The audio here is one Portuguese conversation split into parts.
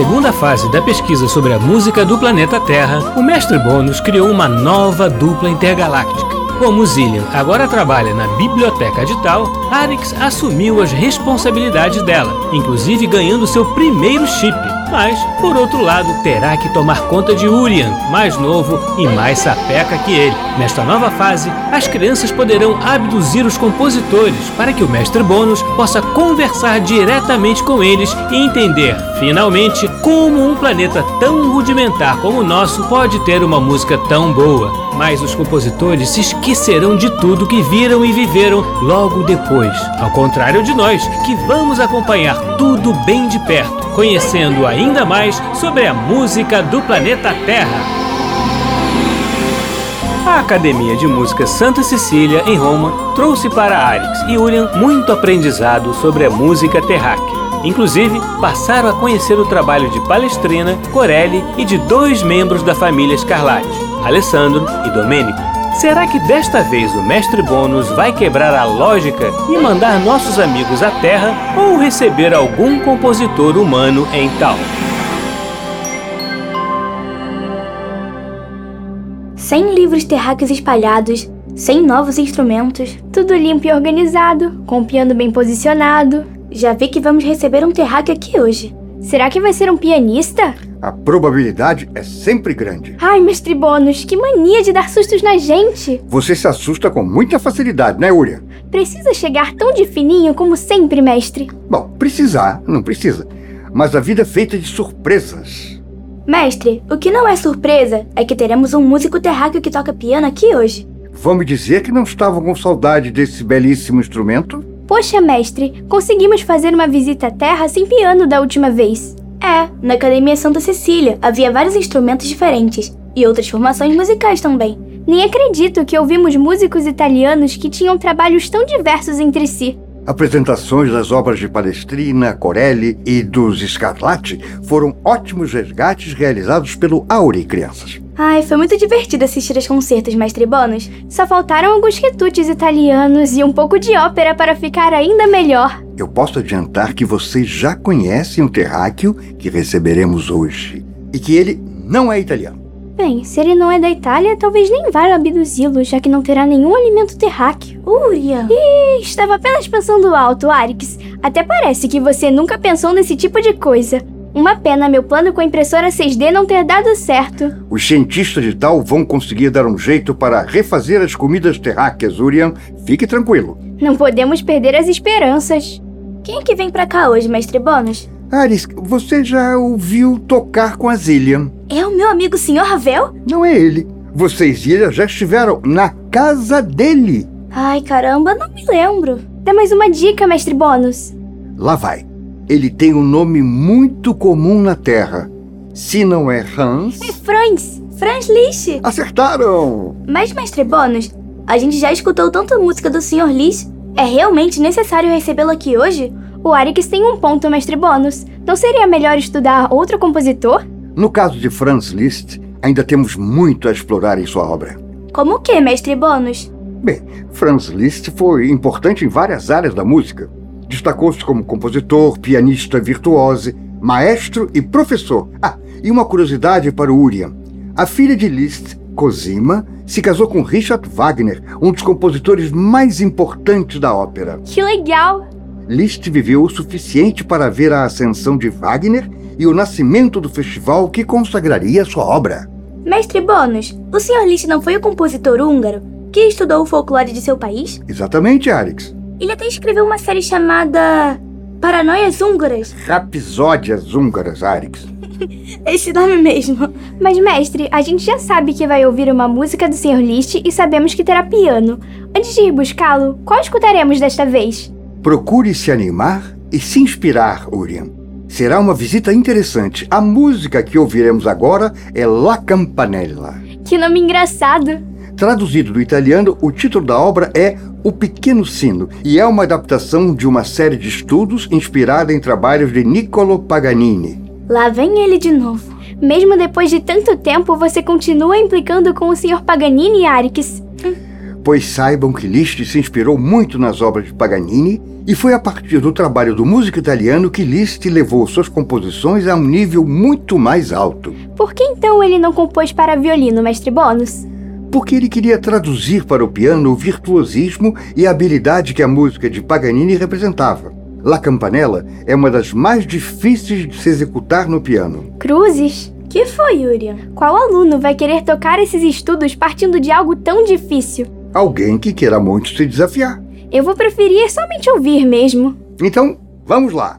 Segunda fase da pesquisa sobre a música do planeta Terra, o mestre Bônus criou uma nova dupla intergaláctica. Como Zillian agora trabalha na biblioteca de Tal, Arix assumiu as responsabilidades dela, inclusive ganhando seu primeiro chip. Mas, por outro lado, terá que tomar conta de Urian, mais novo e mais sapeca que ele. Nesta nova fase, as crianças poderão abduzir os compositores para que o mestre Bônus possa conversar diretamente com eles e entender, finalmente, como um planeta tão rudimentar como o nosso pode ter uma música tão boa. Mas os compositores se esquecerão de tudo que viram e viveram logo depois, ao contrário de nós, que vamos acompanhar tudo bem de perto, conhecendo ainda mais sobre a música do planeta Terra. A Academia de Música Santa Cecília, em Roma, trouxe para Arix e Urian muito aprendizado sobre a música terráquea. Inclusive, passaram a conhecer o trabalho de Palestrina, Corelli e de dois membros da família Scarlatti, Alessandro e Domenico. Será que desta vez o mestre Bônus vai quebrar a lógica e mandar nossos amigos à Terra ou receber algum compositor humano em tal? Sem livros terráqueos espalhados, sem novos instrumentos, tudo limpo e organizado, com o piano bem posicionado. Já vi que vamos receber um terráqueo aqui hoje. Será que vai ser um pianista? A probabilidade é sempre grande. Ai, mestre Bônus, que mania de dar sustos na gente! Você se assusta com muita facilidade, né, Uria? Precisa chegar tão de fininho como sempre, mestre. Bom, precisar, não precisa. Mas a vida é feita de surpresas. Mestre, o que não é surpresa é que teremos um músico terráqueo que toca piano aqui hoje. Vamos dizer que não estavam com saudade desse belíssimo instrumento? Poxa, mestre, conseguimos fazer uma visita à Terra sem piano da última vez. É, na Academia Santa Cecília havia vários instrumentos diferentes e outras formações musicais também. Nem acredito que ouvimos músicos italianos que tinham trabalhos tão diversos entre si. Apresentações das obras de Palestrina, Corelli e dos Scarlatti foram ótimos resgates realizados pelo Auri Crianças. Ai, foi muito divertido assistir aos concertos, mestre Bônus. Só faltaram alguns quitutes italianos e um pouco de ópera para ficar ainda melhor. Eu posso adiantar que vocês já conhecem o terráqueo que receberemos hoje e que ele não é italiano. Bem, se ele não é da Itália, talvez nem vá abduzi-lo, já que não terá nenhum alimento terráqueo. Uria! Ih, estava apenas pensando alto, Arix. Até parece que você nunca pensou nesse tipo de coisa. Uma pena meu plano com a impressora 6D não ter dado certo. Os cientistas de tal vão conseguir dar um jeito para refazer as comidas terráqueas, Urian. Fique tranquilo. Não podemos perder as esperanças. Quem é que vem pra cá hoje, mestre Bônus? Aris, você já ouviu tocar com a Zillian? É o meu amigo Sr. Ravel? Não é ele. Vocês e ele já estiveram na casa dele. Ai, caramba, não me lembro. Dá mais uma dica, mestre Bônus. Lá vai. Ele tem um nome muito comum na Terra. Se não é Hans. É Franz! Franz Liszt! Acertaram! Mas, mestre Bônus, a gente já escutou tanta música do Sr. Liszt. É realmente necessário recebê-lo aqui hoje? O Arix tem um ponto, mestre Bônus. Não seria melhor estudar outro compositor? No caso de Franz Liszt, ainda temos muito a explorar em sua obra. Como o que, mestre Bônus? Bem, Franz Liszt foi importante em várias áreas da música. Destacou-se como compositor, pianista virtuose, maestro e professor. Ah, e uma curiosidade para o Urian. A filha de Liszt, Cosima, se casou com Richard Wagner, um dos compositores mais importantes da ópera. Que legal! Liszt viveu o suficiente para ver a ascensão de Wagner e o nascimento do festival que consagraria sua obra. Mestre Bônus, o Sr. Liszt não foi o compositor húngaro que estudou o folclore de seu país? Exatamente, Arix. Ele até escreveu uma série chamada Paranoias Húngaras. Rapsódias húngaras, Arix. Esse nome mesmo. Mas, mestre, a gente já sabe que vai ouvir uma música do Sr. Liszt e sabemos que terá piano. Antes de ir buscá-lo, qual escutaremos desta vez? Procure se animar e se inspirar, Urian. Será uma visita interessante. A música que ouviremos agora é La Campanella. Que nome engraçado! Traduzido do italiano, o título da obra é O Pequeno Sino e é uma adaptação de uma série de estudos inspirada em trabalhos de Niccolo Paganini. Lá vem ele de novo. Mesmo depois de tanto tempo, você continua implicando com o Sr. Paganini, Arix. pois saibam que Liszt se inspirou muito nas obras de Paganini e foi a partir do trabalho do músico italiano que Liszt levou suas composições a um nível muito mais alto. Por que então ele não compôs para violino, mestre Bônus? Porque ele queria traduzir para o piano o virtuosismo e a habilidade que a música de Paganini representava. La Campanella é uma das mais difíceis de se executar no piano. Cruzes? Que foi, Yuri? Qual aluno vai querer tocar esses estudos partindo de algo tão difícil? Alguém que queira muito se desafiar. Eu vou preferir somente ouvir mesmo. Então, vamos lá.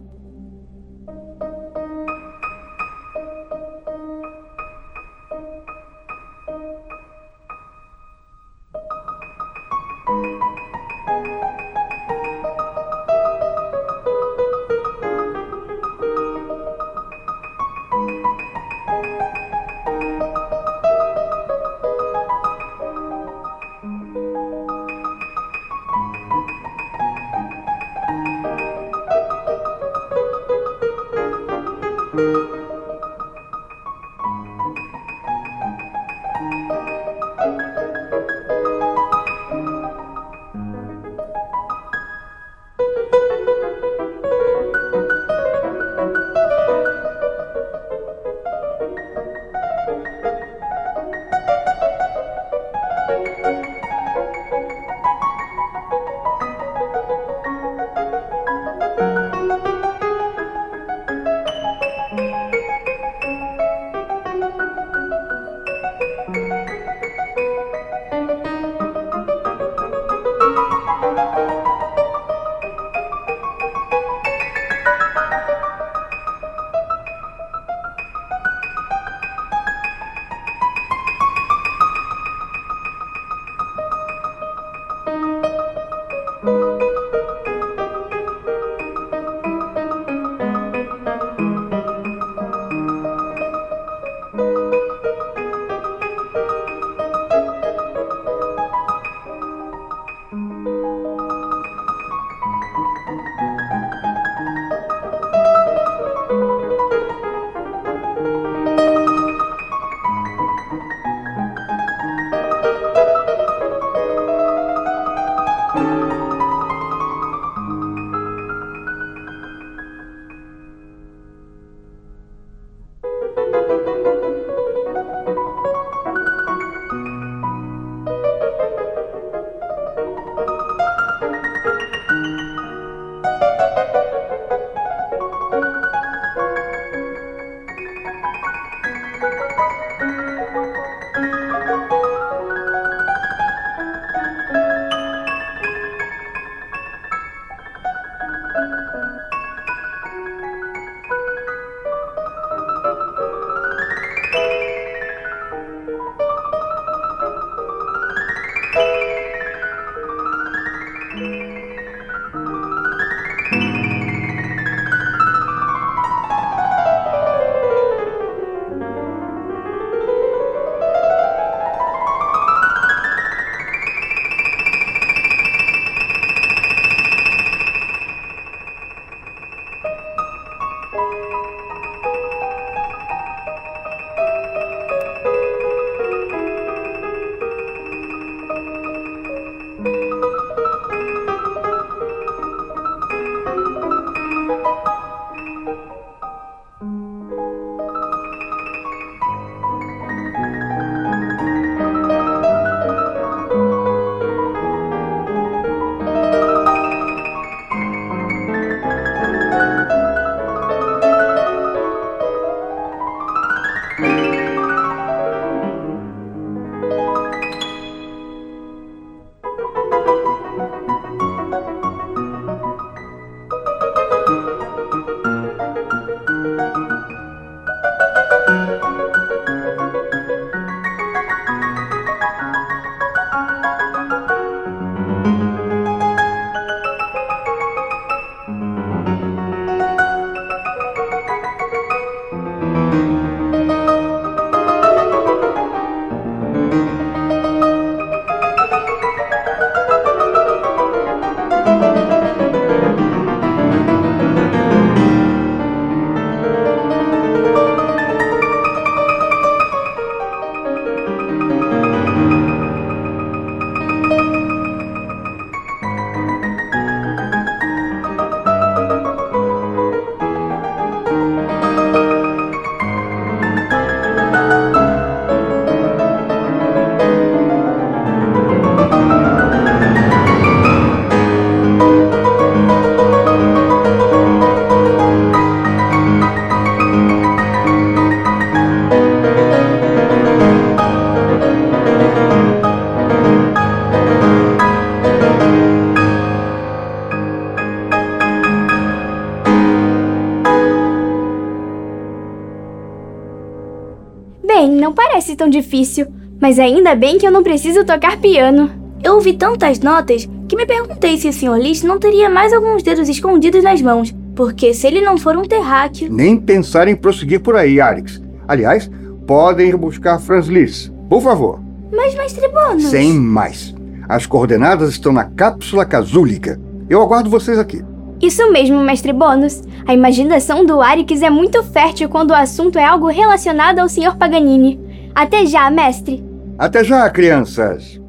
Parece tão difícil, mas ainda bem que eu não preciso tocar piano. Eu ouvi tantas notas que me perguntei se o Sr. Liszt não teria mais alguns dedos escondidos nas mãos, porque se ele não for um terráqueo... Nem pensar em prosseguir por aí, Arix. Aliás, podem ir buscar Franz Liszt, por favor. Mas, mestre Bônus... Sem mais. As coordenadas estão na cápsula casúlica. Eu aguardo vocês aqui. Isso mesmo, mestre Bônus. A imaginação do Arix é muito fértil quando o assunto é algo relacionado ao Sr. Paganini. Até já, mestre. Até já, crianças.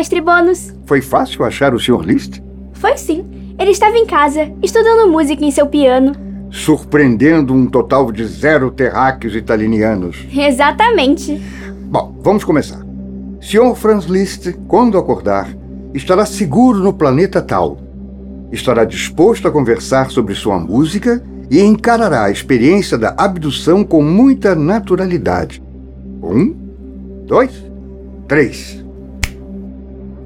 Mestre Bônus. Foi fácil achar o Sr. Liszt? Foi sim. Ele estava em casa, estudando música em seu piano. Surpreendendo um total de zero terráqueos italianos. Exatamente. Bom, vamos começar. Sr. Franz Liszt, quando acordar, estará seguro no planeta tal. Estará disposto a conversar sobre sua música e encarará a experiência da abdução com muita naturalidade. Um, dois, três.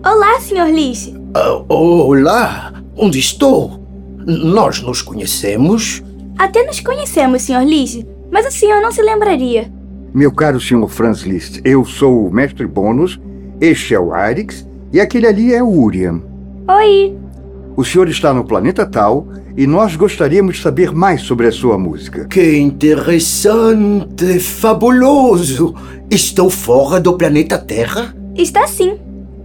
Olá, Sr. Liszt. Ah, olá, onde estou? Nós nos conhecemos? Até nos conhecemos, Sr. Liszt, mas o senhor não se lembraria. Meu caro Sr. Franz Liszt, eu sou o mestre Bônus, este é o Arix e aquele ali é o Urian. Oi. O senhor está no planeta tal e nós gostaríamos de saber mais sobre a sua música. Que interessante, fabuloso! Estou fora do planeta Terra? Está sim.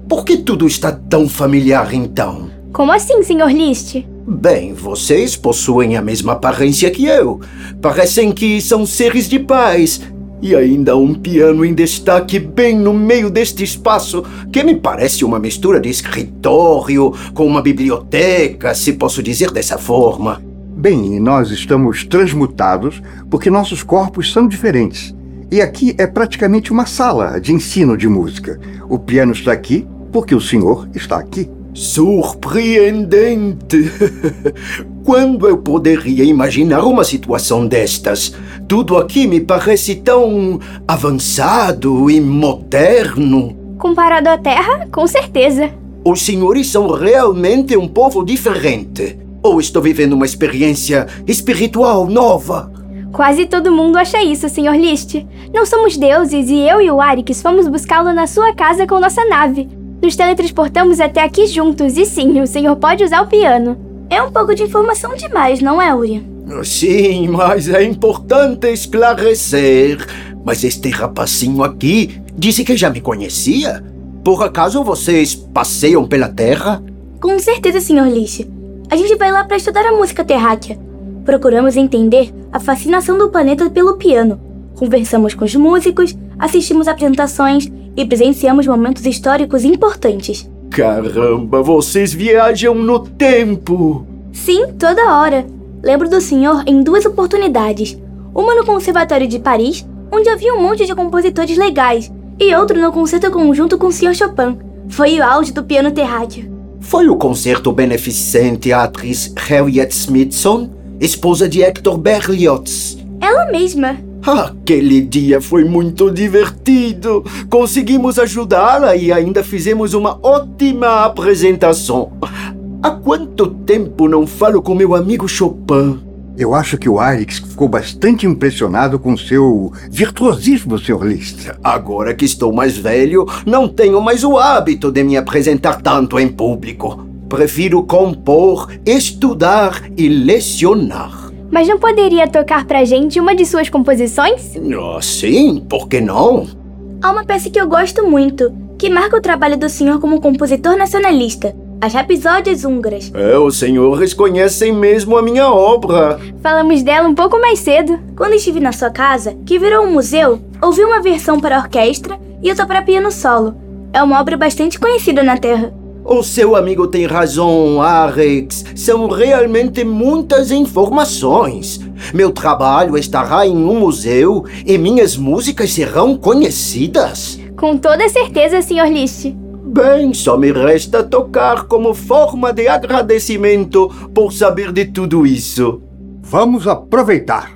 Por que tudo está tão familiar então? Como assim, Sr. Liszt? Bem, vocês possuem a mesma aparência que eu. Parecem que são seres de paz. E ainda um piano em destaque bem no meio deste espaço, que me parece uma mistura de escritório com uma biblioteca, se posso dizer dessa forma. Bem, nós estamos transmutados porque nossos corpos são diferentes. E aqui é praticamente uma sala de ensino de música. O piano está aqui porque o senhor está aqui. Surpreendente! Quando eu poderia imaginar uma situação destas? Tudo aqui me parece tão avançado e moderno. Comparado à Terra, com certeza. Os senhores são realmente um povo diferente. Ou estou vivendo uma experiência espiritual nova? Quase todo mundo acha isso, Sr. Liszt. Não somos deuses e eu e o Arix fomos buscá-lo na sua casa com nossa nave. Nos teletransportamos até aqui juntos e sim, o senhor pode usar o piano. É um pouco de informação demais, não é, Urian? Sim, mas é importante esclarecer. Mas este rapazinho aqui disse que já me conhecia. Por acaso vocês passeiam pela Terra? Com certeza, Sr. Liszt. A gente vai lá para estudar a música terráquea. Procuramos entender a fascinação do planeta pelo piano. Conversamos com os músicos, assistimos apresentações e presenciamos momentos históricos importantes. Caramba, vocês viajam no tempo! Sim, toda hora. Lembro do senhor em duas oportunidades. Uma no Conservatório de Paris, onde havia um monte de compositores legais, e outra no concerto conjunto com o Sr. Chopin. Foi o auge do piano terráqueo. Foi o concerto beneficente à atriz Harriet Smithson, esposa de Hector Berlioz. Ela mesma. Aquele dia foi muito divertido. Conseguimos ajudá-la e ainda fizemos uma ótima apresentação. Há quanto tempo não falo com meu amigo Chopin? Eu acho que o Arix ficou bastante impressionado com seu virtuosismo, Sr. Liszt. Agora que estou mais velho, não tenho mais o hábito de me apresentar tanto em público. Prefiro compor, estudar e lecionar. Mas não poderia tocar pra gente uma de suas composições? Ah, sim, por que não? Há uma peça que eu gosto muito, que marca o trabalho do senhor como compositor nacionalista. As Rapsódias Húngaras. É, os senhores conhecem mesmo a minha obra. Falamos dela um pouco mais cedo. Quando estive na sua casa, que virou um museu, ouvi uma versão para orquestra e outra para piano solo. É uma obra bastante conhecida na Terra. O seu amigo tem razão, Alex. São realmente muitas informações. Meu trabalho estará em um museu e minhas músicas serão conhecidas. Com toda certeza, Sr. List. Bem, só me resta tocar como forma de agradecimento por saber de tudo isso. Vamos aproveitar.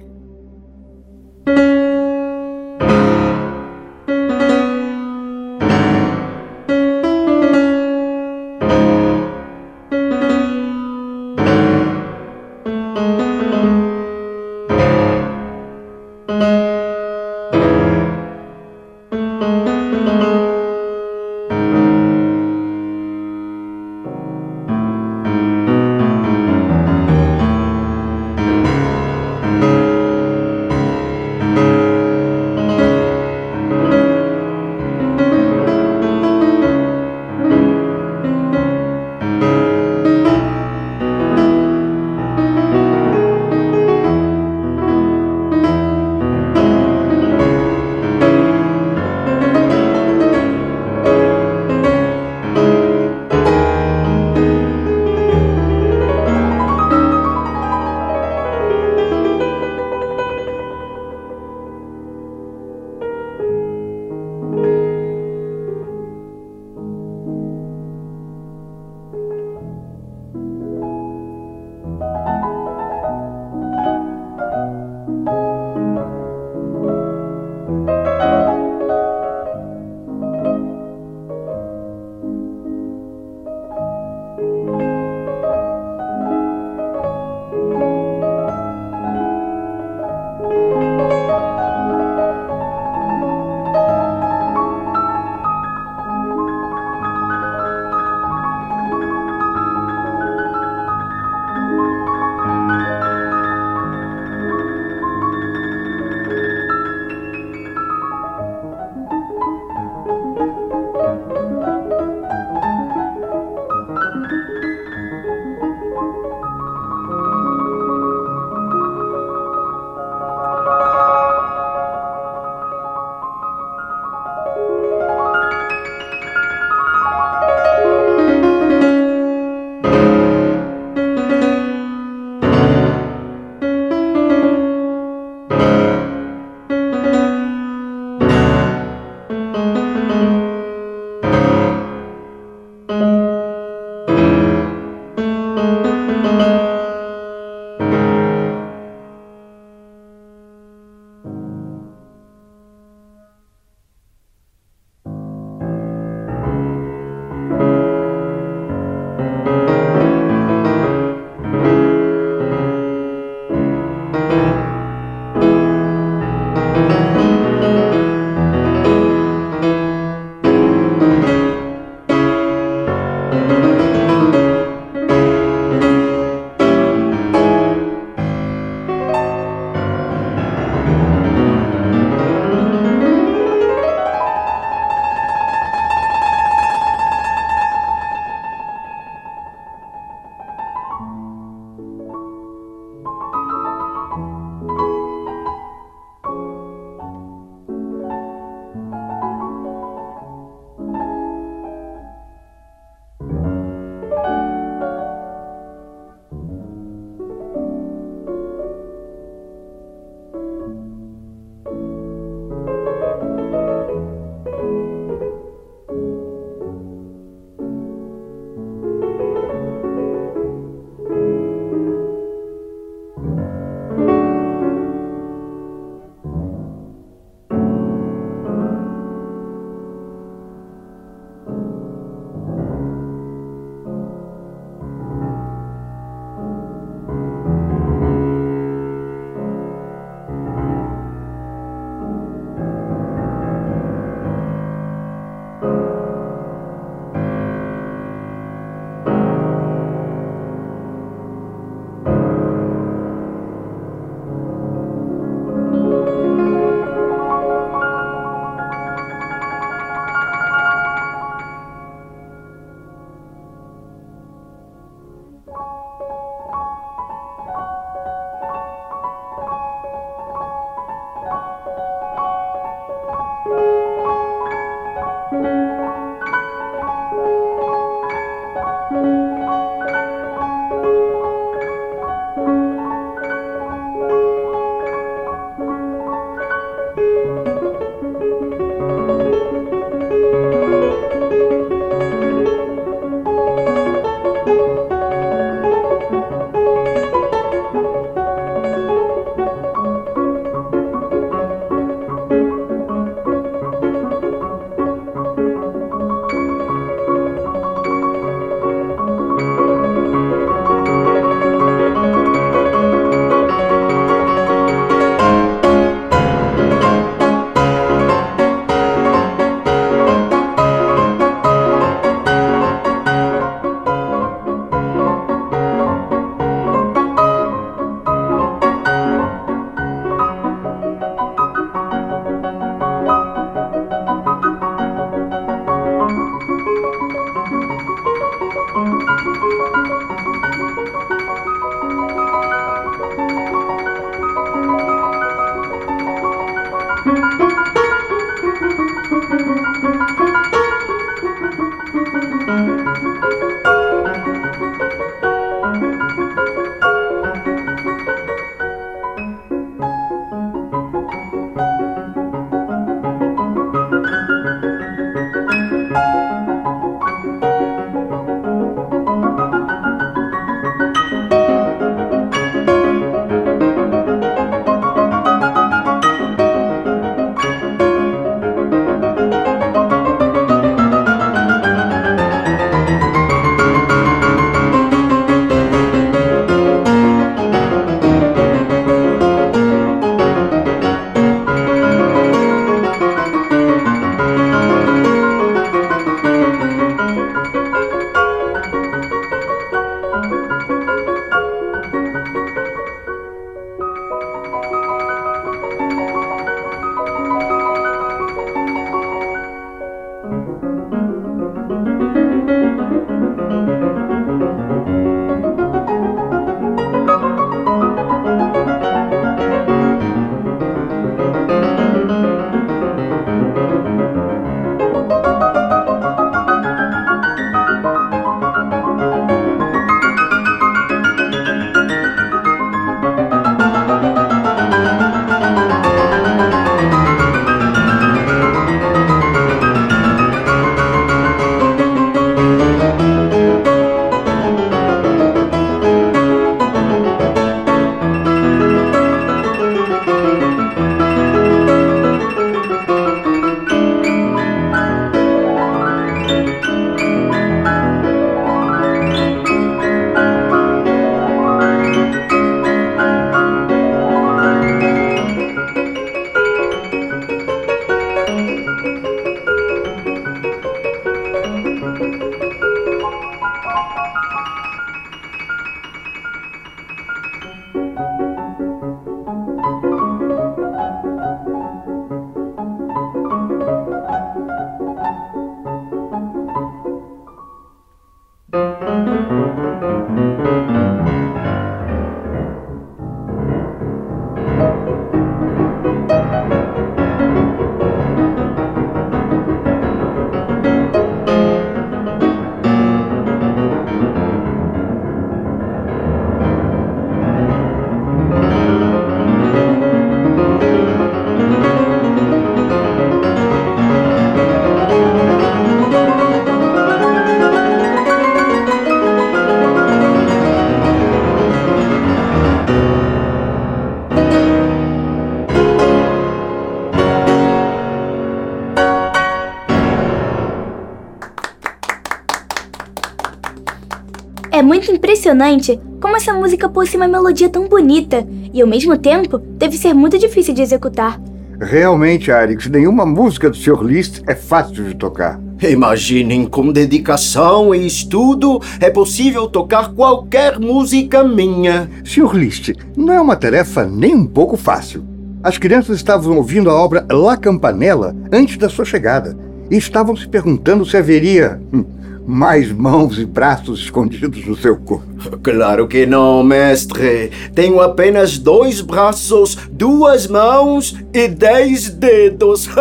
Impressionante como essa música possui uma melodia tão bonita e, ao mesmo tempo, deve ser muito difícil de executar. Realmente, Arix, nenhuma música do Sr. Liszt é fácil de tocar. Imaginem, com dedicação e estudo, é possível tocar qualquer música minha. Sr. Liszt, não é uma tarefa nem um pouco fácil. As crianças estavam ouvindo a obra La Campanella antes da sua chegada e estavam se perguntando se haveria hum, mais mãos e braços escondidos no seu corpo. Claro que não, mestre. Tenho apenas dois braços, duas mãos e dez dedos.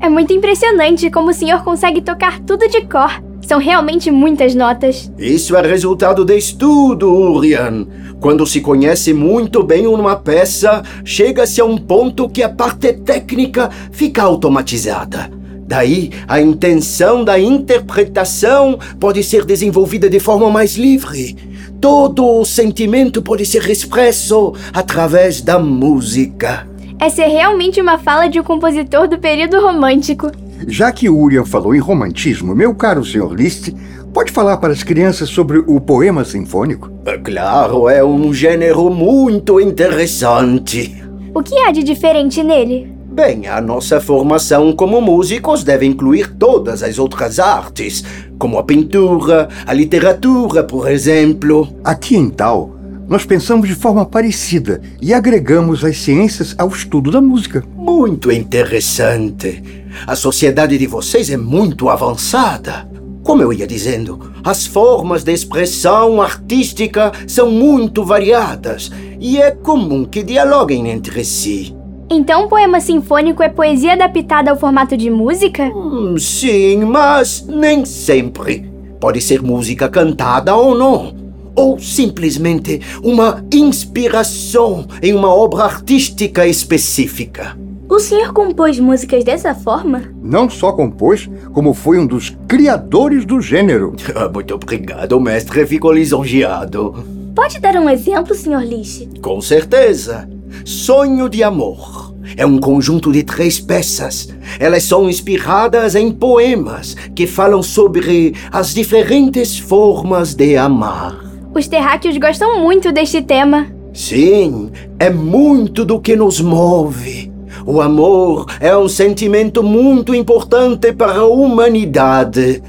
É muito impressionante como o senhor consegue tocar tudo de cor. São realmente muitas notas. Isso é resultado de estudo, Urian. Quando se conhece muito bem uma peça, chega-se a um ponto que a parte técnica fica automatizada. Daí, a intenção da interpretação pode ser desenvolvida de forma mais livre. Todo o sentimento pode ser expresso através da música. Essa é realmente uma fala de um compositor do período romântico. Já que Urian falou em romantismo, meu caro Sr. Liszt, pode falar para as crianças sobre o poema sinfônico? Claro, é um gênero muito interessante. O que há de diferente nele? Bem, a nossa formação como músicos deve incluir todas as outras artes, como a pintura, a literatura, por exemplo. Aqui em Tal, nós pensamos de forma parecida e agregamos as ciências ao estudo da música. Muito interessante. A sociedade de vocês é muito avançada. Como eu ia dizendo, as formas de expressão artística são muito variadas e é comum que dialoguem entre si. Então, o poema sinfônico é poesia adaptada ao formato de música? Hum, sim, mas nem sempre. Pode ser música cantada ou não. Ou simplesmente uma inspiração em uma obra artística específica. O senhor compôs músicas dessa forma? Não só compôs, como foi um dos criadores do gênero. Muito obrigado, mestre. Fico lisonjeado. Pode dar um exemplo, Sr. Liszt? Com certeza. Sonho de Amor. É um conjunto de três peças. Elas são inspiradas em poemas que falam sobre as diferentes formas de amar. Os terráqueos gostam muito deste tema. Sim, é muito do que nos move. O amor é um sentimento muito importante para a humanidade.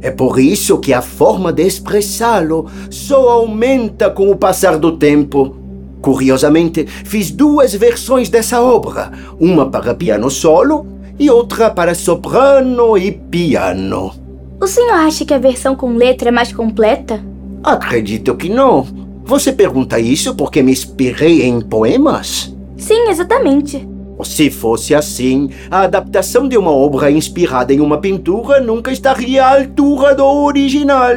É por isso que a forma de expressá-lo só aumenta com o passar do tempo. Curiosamente, fiz duas versões dessa obra, uma para piano solo e outra para soprano e piano. O senhor acha que a versão com letra é mais completa? Acredito que não. Você pergunta isso porque me inspirei em poemas? Sim, exatamente. Se fosse assim, a adaptação de uma obra inspirada em uma pintura nunca estaria à altura do original.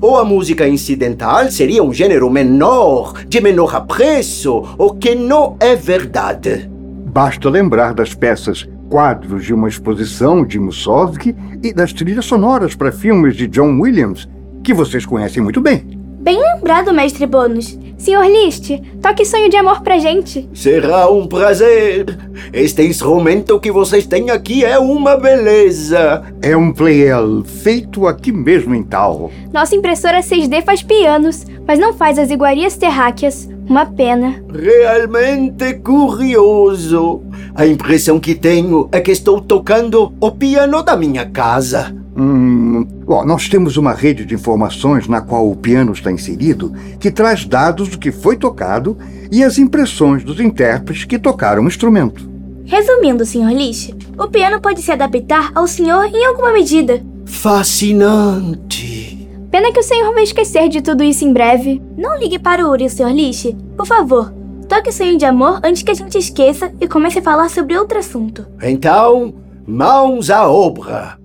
Ou a música incidental seria um gênero menor, de menor apreço, o que não é verdade. Basta lembrar das peças quadros de uma exposição de Mussorgsky e das trilhas sonoras para filmes de John Williams, que vocês conhecem muito bem. Bem lembrado, mestre Bônus. Senhor List, toque sonho de amor pra gente. Será um prazer. Este instrumento que vocês têm aqui é uma beleza. É um playel feito aqui mesmo em Tal. Nossa impressora 6D faz pianos, mas não faz as iguarias terráqueas. Uma pena. Realmente curioso. A impressão que tenho é que estou tocando o piano da minha casa. Hum, bom, nós temos uma rede de informações na qual o piano está inserido que traz dados do que foi tocado e as impressões dos intérpretes que tocaram o instrumento. Resumindo, Sr. Lish, o piano pode se adaptar ao senhor em alguma medida. Fascinante. Pena que o senhor vai esquecer de tudo isso em breve. Não ligue para o Uri, Sr. Lish. Por favor, toque o sonho de amor antes que a gente esqueça e comece a falar sobre outro assunto. Então, mãos à obra.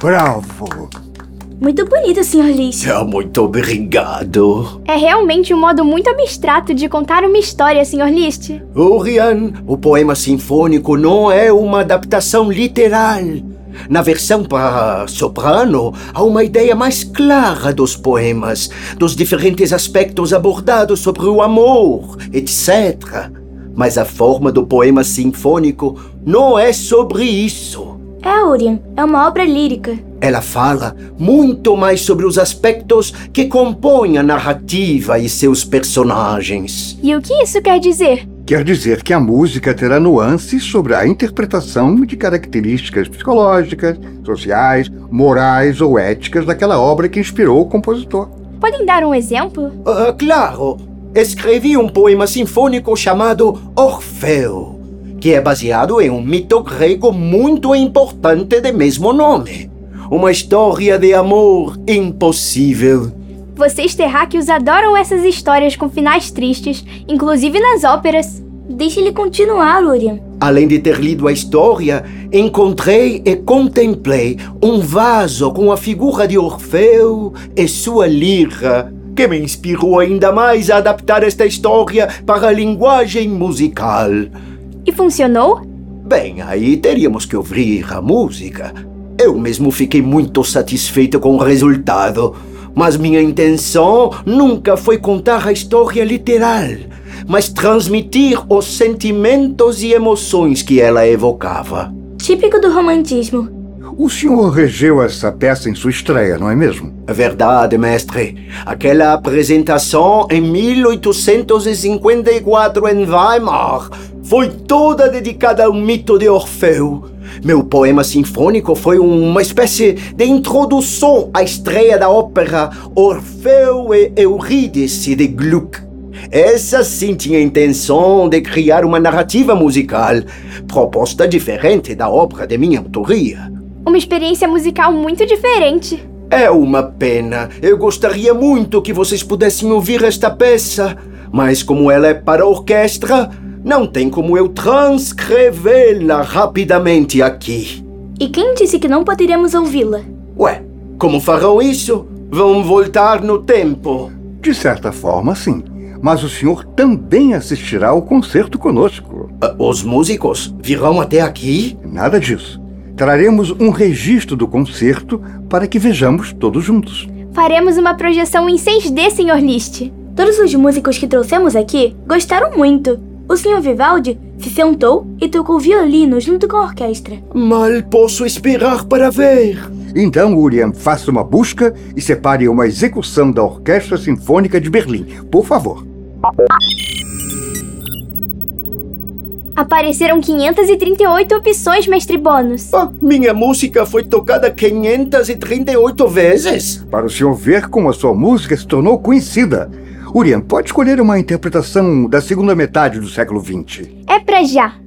Bravo! Muito bonito, Sr. Liszt. Ah, muito obrigado. É realmente um modo muito abstrato de contar uma história, Sr. Liszt. Orian, o poema sinfônico não é uma adaptação literal. Na versão para soprano, há uma ideia mais clara dos poemas, dos diferentes aspectos abordados sobre o amor, etc. Mas a forma do poema sinfônico não é sobre isso. É, Orion, é uma obra lírica. Ela fala muito mais sobre os aspectos que compõem a narrativa e seus personagens. E o que isso quer dizer? Quer dizer que a música terá nuances sobre a interpretação de características psicológicas, sociais, morais ou éticas daquela obra que inspirou o compositor. Podem dar um exemplo? Uh, claro, escrevi um poema sinfônico chamado Orfeu que é baseado em um mito grego muito importante de mesmo nome. Uma história de amor impossível. Vocês terráqueos adoram essas histórias com finais tristes, inclusive nas óperas. Deixe ele continuar, Urian. Além de ter lido a história, encontrei e contemplei um vaso com a figura de Orfeu e sua lira, que me inspirou ainda mais a adaptar esta história para a linguagem musical. E funcionou? Bem, aí teríamos que ouvir a música. Eu mesmo fiquei muito satisfeito com o resultado. Mas minha intenção nunca foi contar a história literal, mas transmitir os sentimentos e emoções que ela evocava. Típico do romantismo. O senhor regeu essa peça em sua estreia, não é mesmo? É verdade, mestre. Aquela apresentação em 1854 em Weimar foi toda dedicada ao mito de Orfeu. Meu poema sinfônico foi uma espécie de introdução à estreia da ópera Orfeu e Eurídice de Gluck. Essa sim tinha a intenção de criar uma narrativa musical, proposta diferente da obra de minha autoria. Uma experiência musical muito diferente. É uma pena. Eu gostaria muito que vocês pudessem ouvir esta peça, mas como ela é para orquestra, não tem como eu transcrevê-la rapidamente aqui. E quem disse que não poderíamos ouvi-la? Ué, como farão isso? Vão voltar no tempo? De certa forma, sim. Mas o senhor também assistirá ao concerto conosco. Uh, os músicos virão até aqui? Nada disso. Traremos um registro do concerto para que vejamos todos juntos. Faremos uma projeção em 6D, Sr. List. Todos os músicos que trouxemos aqui gostaram muito. O Sr. Vivaldi se sentou e tocou violino junto com a orquestra. Mal posso esperar para ver. Então, Uriam, faça uma busca e separe uma execução da Orquestra Sinfônica de Berlim, por favor. Apareceram 538 opções, mestre Bônus. Ah, minha música foi tocada 538 vezes. Para o senhor ver como a sua música se tornou conhecida. Urian, pode escolher uma interpretação da segunda metade do século XX. É pra já.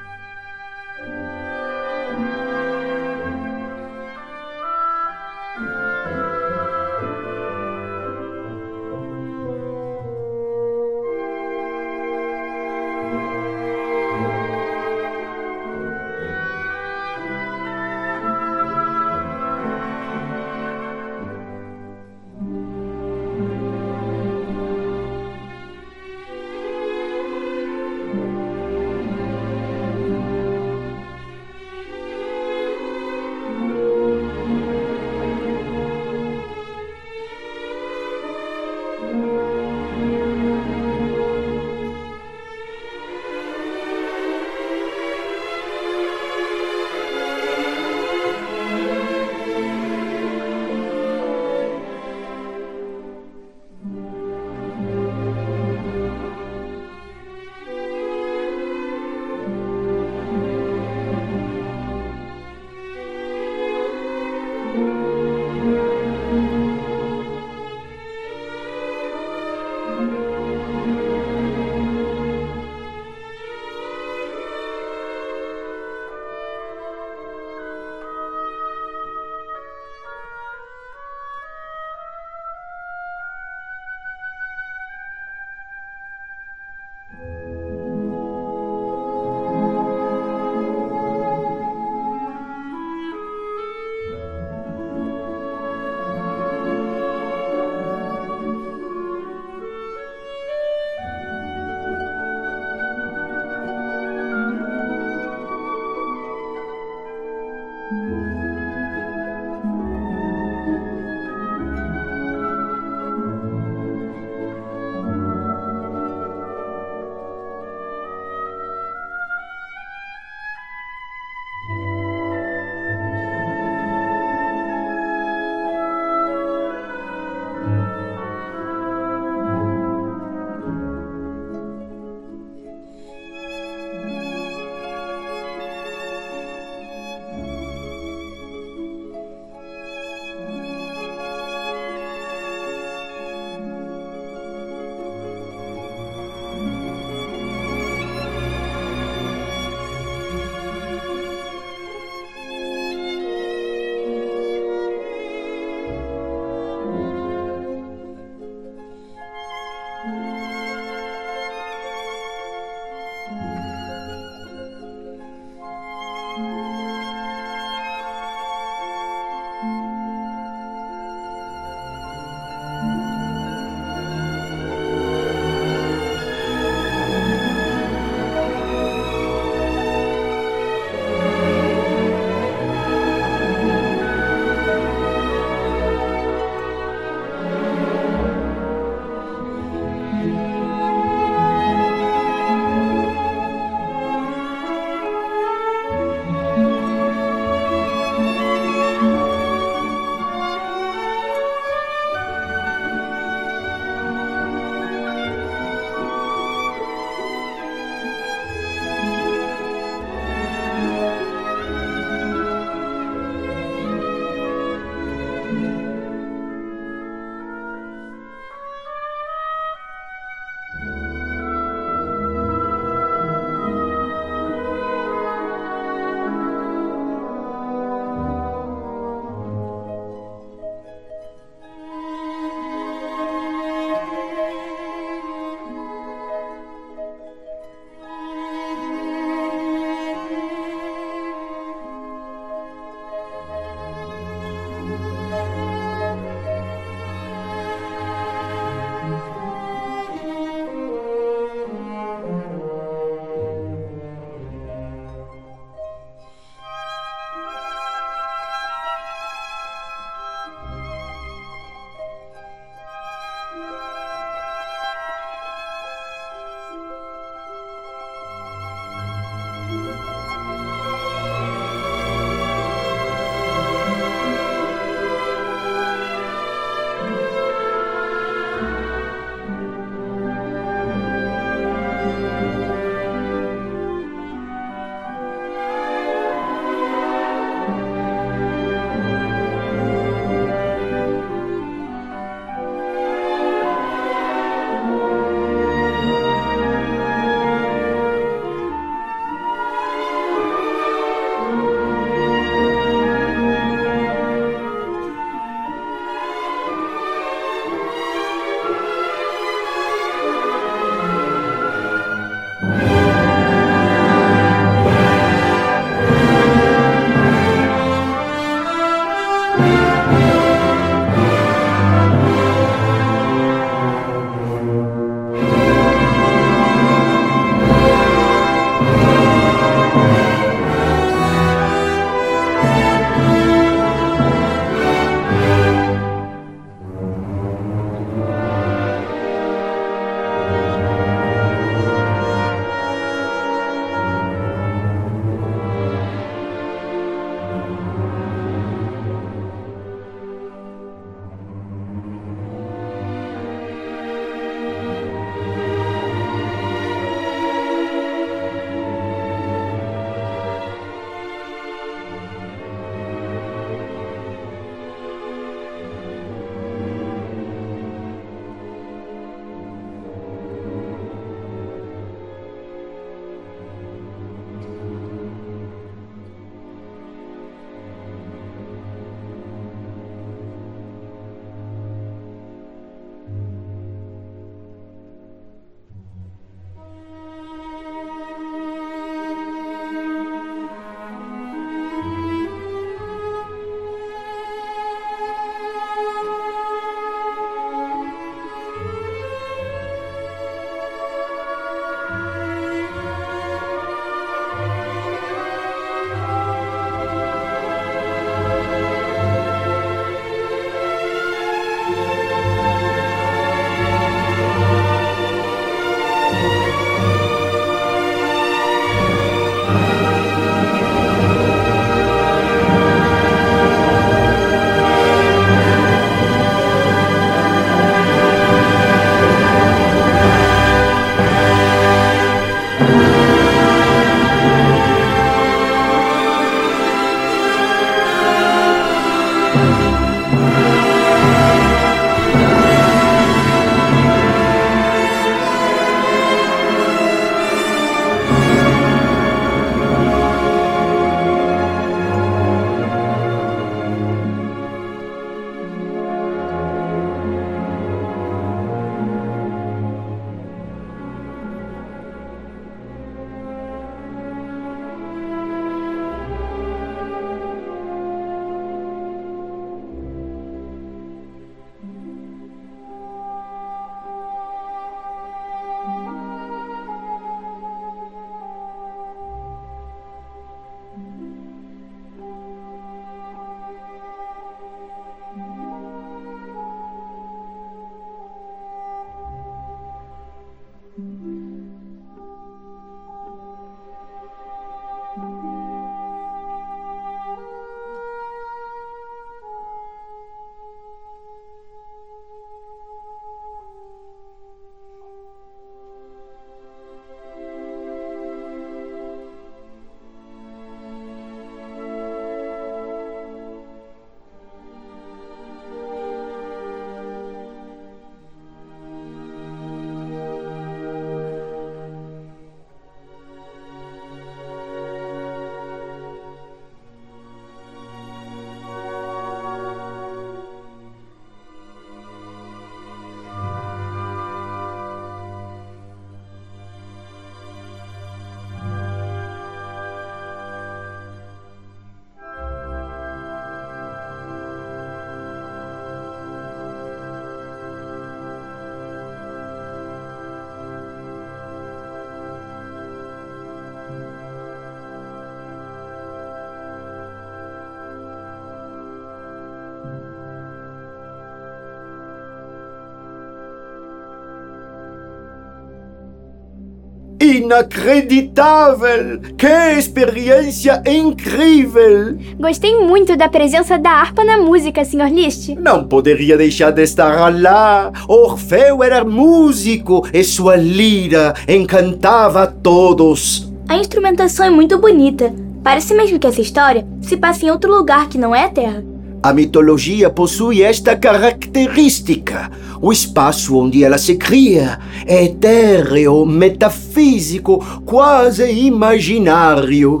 Inacreditável! Que experiência incrível! Gostei muito da presença da harpa na música, Sr. Liszt. Não poderia deixar de estar lá. Orfeu era músico e sua lira encantava a todos. A instrumentação é muito bonita. Parece mesmo que essa história se passa em outro lugar que não é a Terra. A mitologia possui esta característica. O espaço onde ela se cria é etéreo, metafísico, quase imaginário.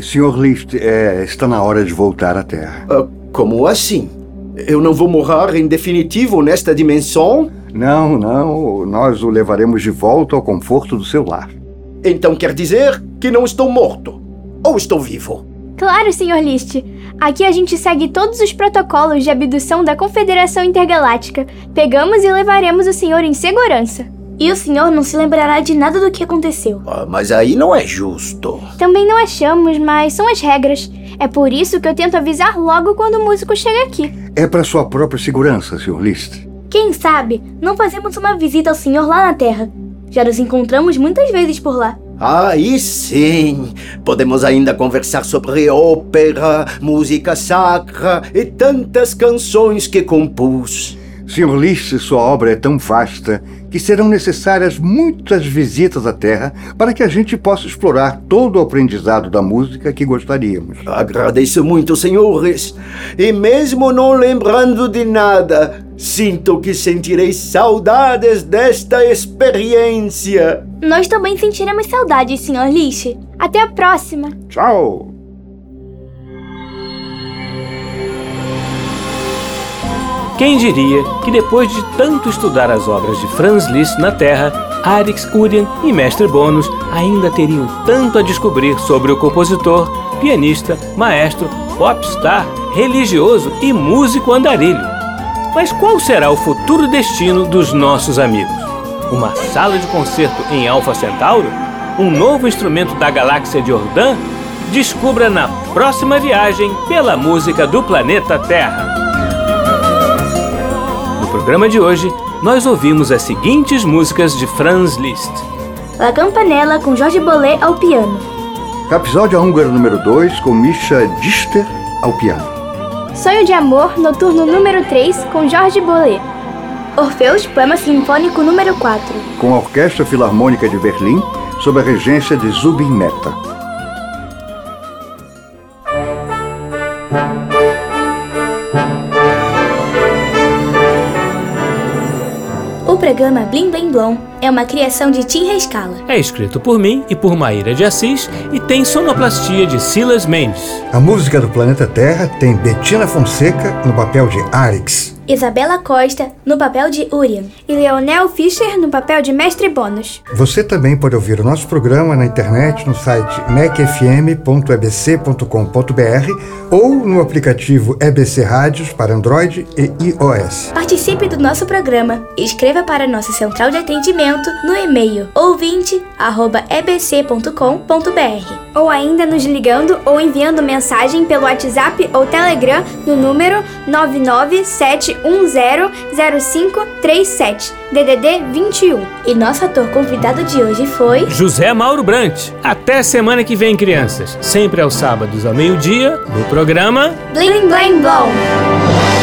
Sr. Liszt, é, está na hora de voltar à Terra. Ah, como assim? Eu não vou morrer em definitivo nesta dimensão? Não, não. Nós o levaremos de volta ao conforto do seu lar. Então quer dizer que não estou morto? Ou estou vivo? Claro, Sr. Liszt. Aqui a gente segue todos os protocolos de abdução da Confederação Intergaláctica. Pegamos e levaremos o senhor em segurança. E o senhor não se lembrará de nada do que aconteceu. Ah, mas aí não é justo. Também não achamos, mas são as regras. É por isso que eu tento avisar logo quando o músico chega aqui. É para sua própria segurança, Sr. Liszt. Quem sabe não fazemos uma visita ao senhor lá na Terra. Já nos encontramos muitas vezes por lá. Aí sim, podemos ainda conversar sobre ópera, música sacra e tantas canções que compus. Sr. Liszt, sua obra é tão vasta que serão necessárias muitas visitas à Terra para que a gente possa explorar todo o aprendizado da música que gostaríamos. Agradeço muito, senhores. E mesmo não lembrando de nada, sinto que sentirei saudades desta experiência. Nós também sentiremos saudades, Sr. Liszt. Até a próxima. Tchau! Quem diria que depois de tanto estudar as obras de Franz Liszt na Terra, Arix Urien e Mestre Bônus ainda teriam tanto a descobrir sobre o compositor, pianista, maestro, popstar, religioso e músico andarilho. Mas qual será o futuro destino dos nossos amigos? Uma sala de concerto em Alpha Centauro? Um novo instrumento da galáxia de Ordan? Descubra na próxima viagem pela música do planeta Terra. No programa de hoje, nós ouvimos as seguintes músicas de Franz Liszt. La Campanella com Jorge Bollet ao piano. Episódio húngaro número 2 com Misha Dichter ao piano. Sonho de Amor, noturno número 3 com Jorge Bollet. Orfeus, poema sinfônico número 4. Com a Orquestra Filarmônica de Berlim, sob a regência de Zubin Mehta. Programa Blim Blim Blom é uma criação de Tim Rescala. É escrito por mim e por Maíra de Assis e tem sonoplastia de Silas Mendes. A música do Planeta Terra tem Bettina Fonseca no papel de Arix. Isabela Costa no papel de Urian e Leonel Fischer no papel de Mestre Bônus. Você também pode ouvir o nosso programa na internet no site mecfm.ebc.com.br ou no aplicativo EBC Rádios para Android e iOS. Participe do nosso programa. Escreva para nossa central de atendimento no e-mail ouvinte@ebc.com.br ou ainda nos ligando ou enviando mensagem pelo WhatsApp ou Telegram no número 997 100537, DDD 21. E nosso ator convidado de hoje foi José Mauro Brant. Até semana que vem, crianças. Sempre aos sábados ao meio-dia, no programa Bling Bling Blom.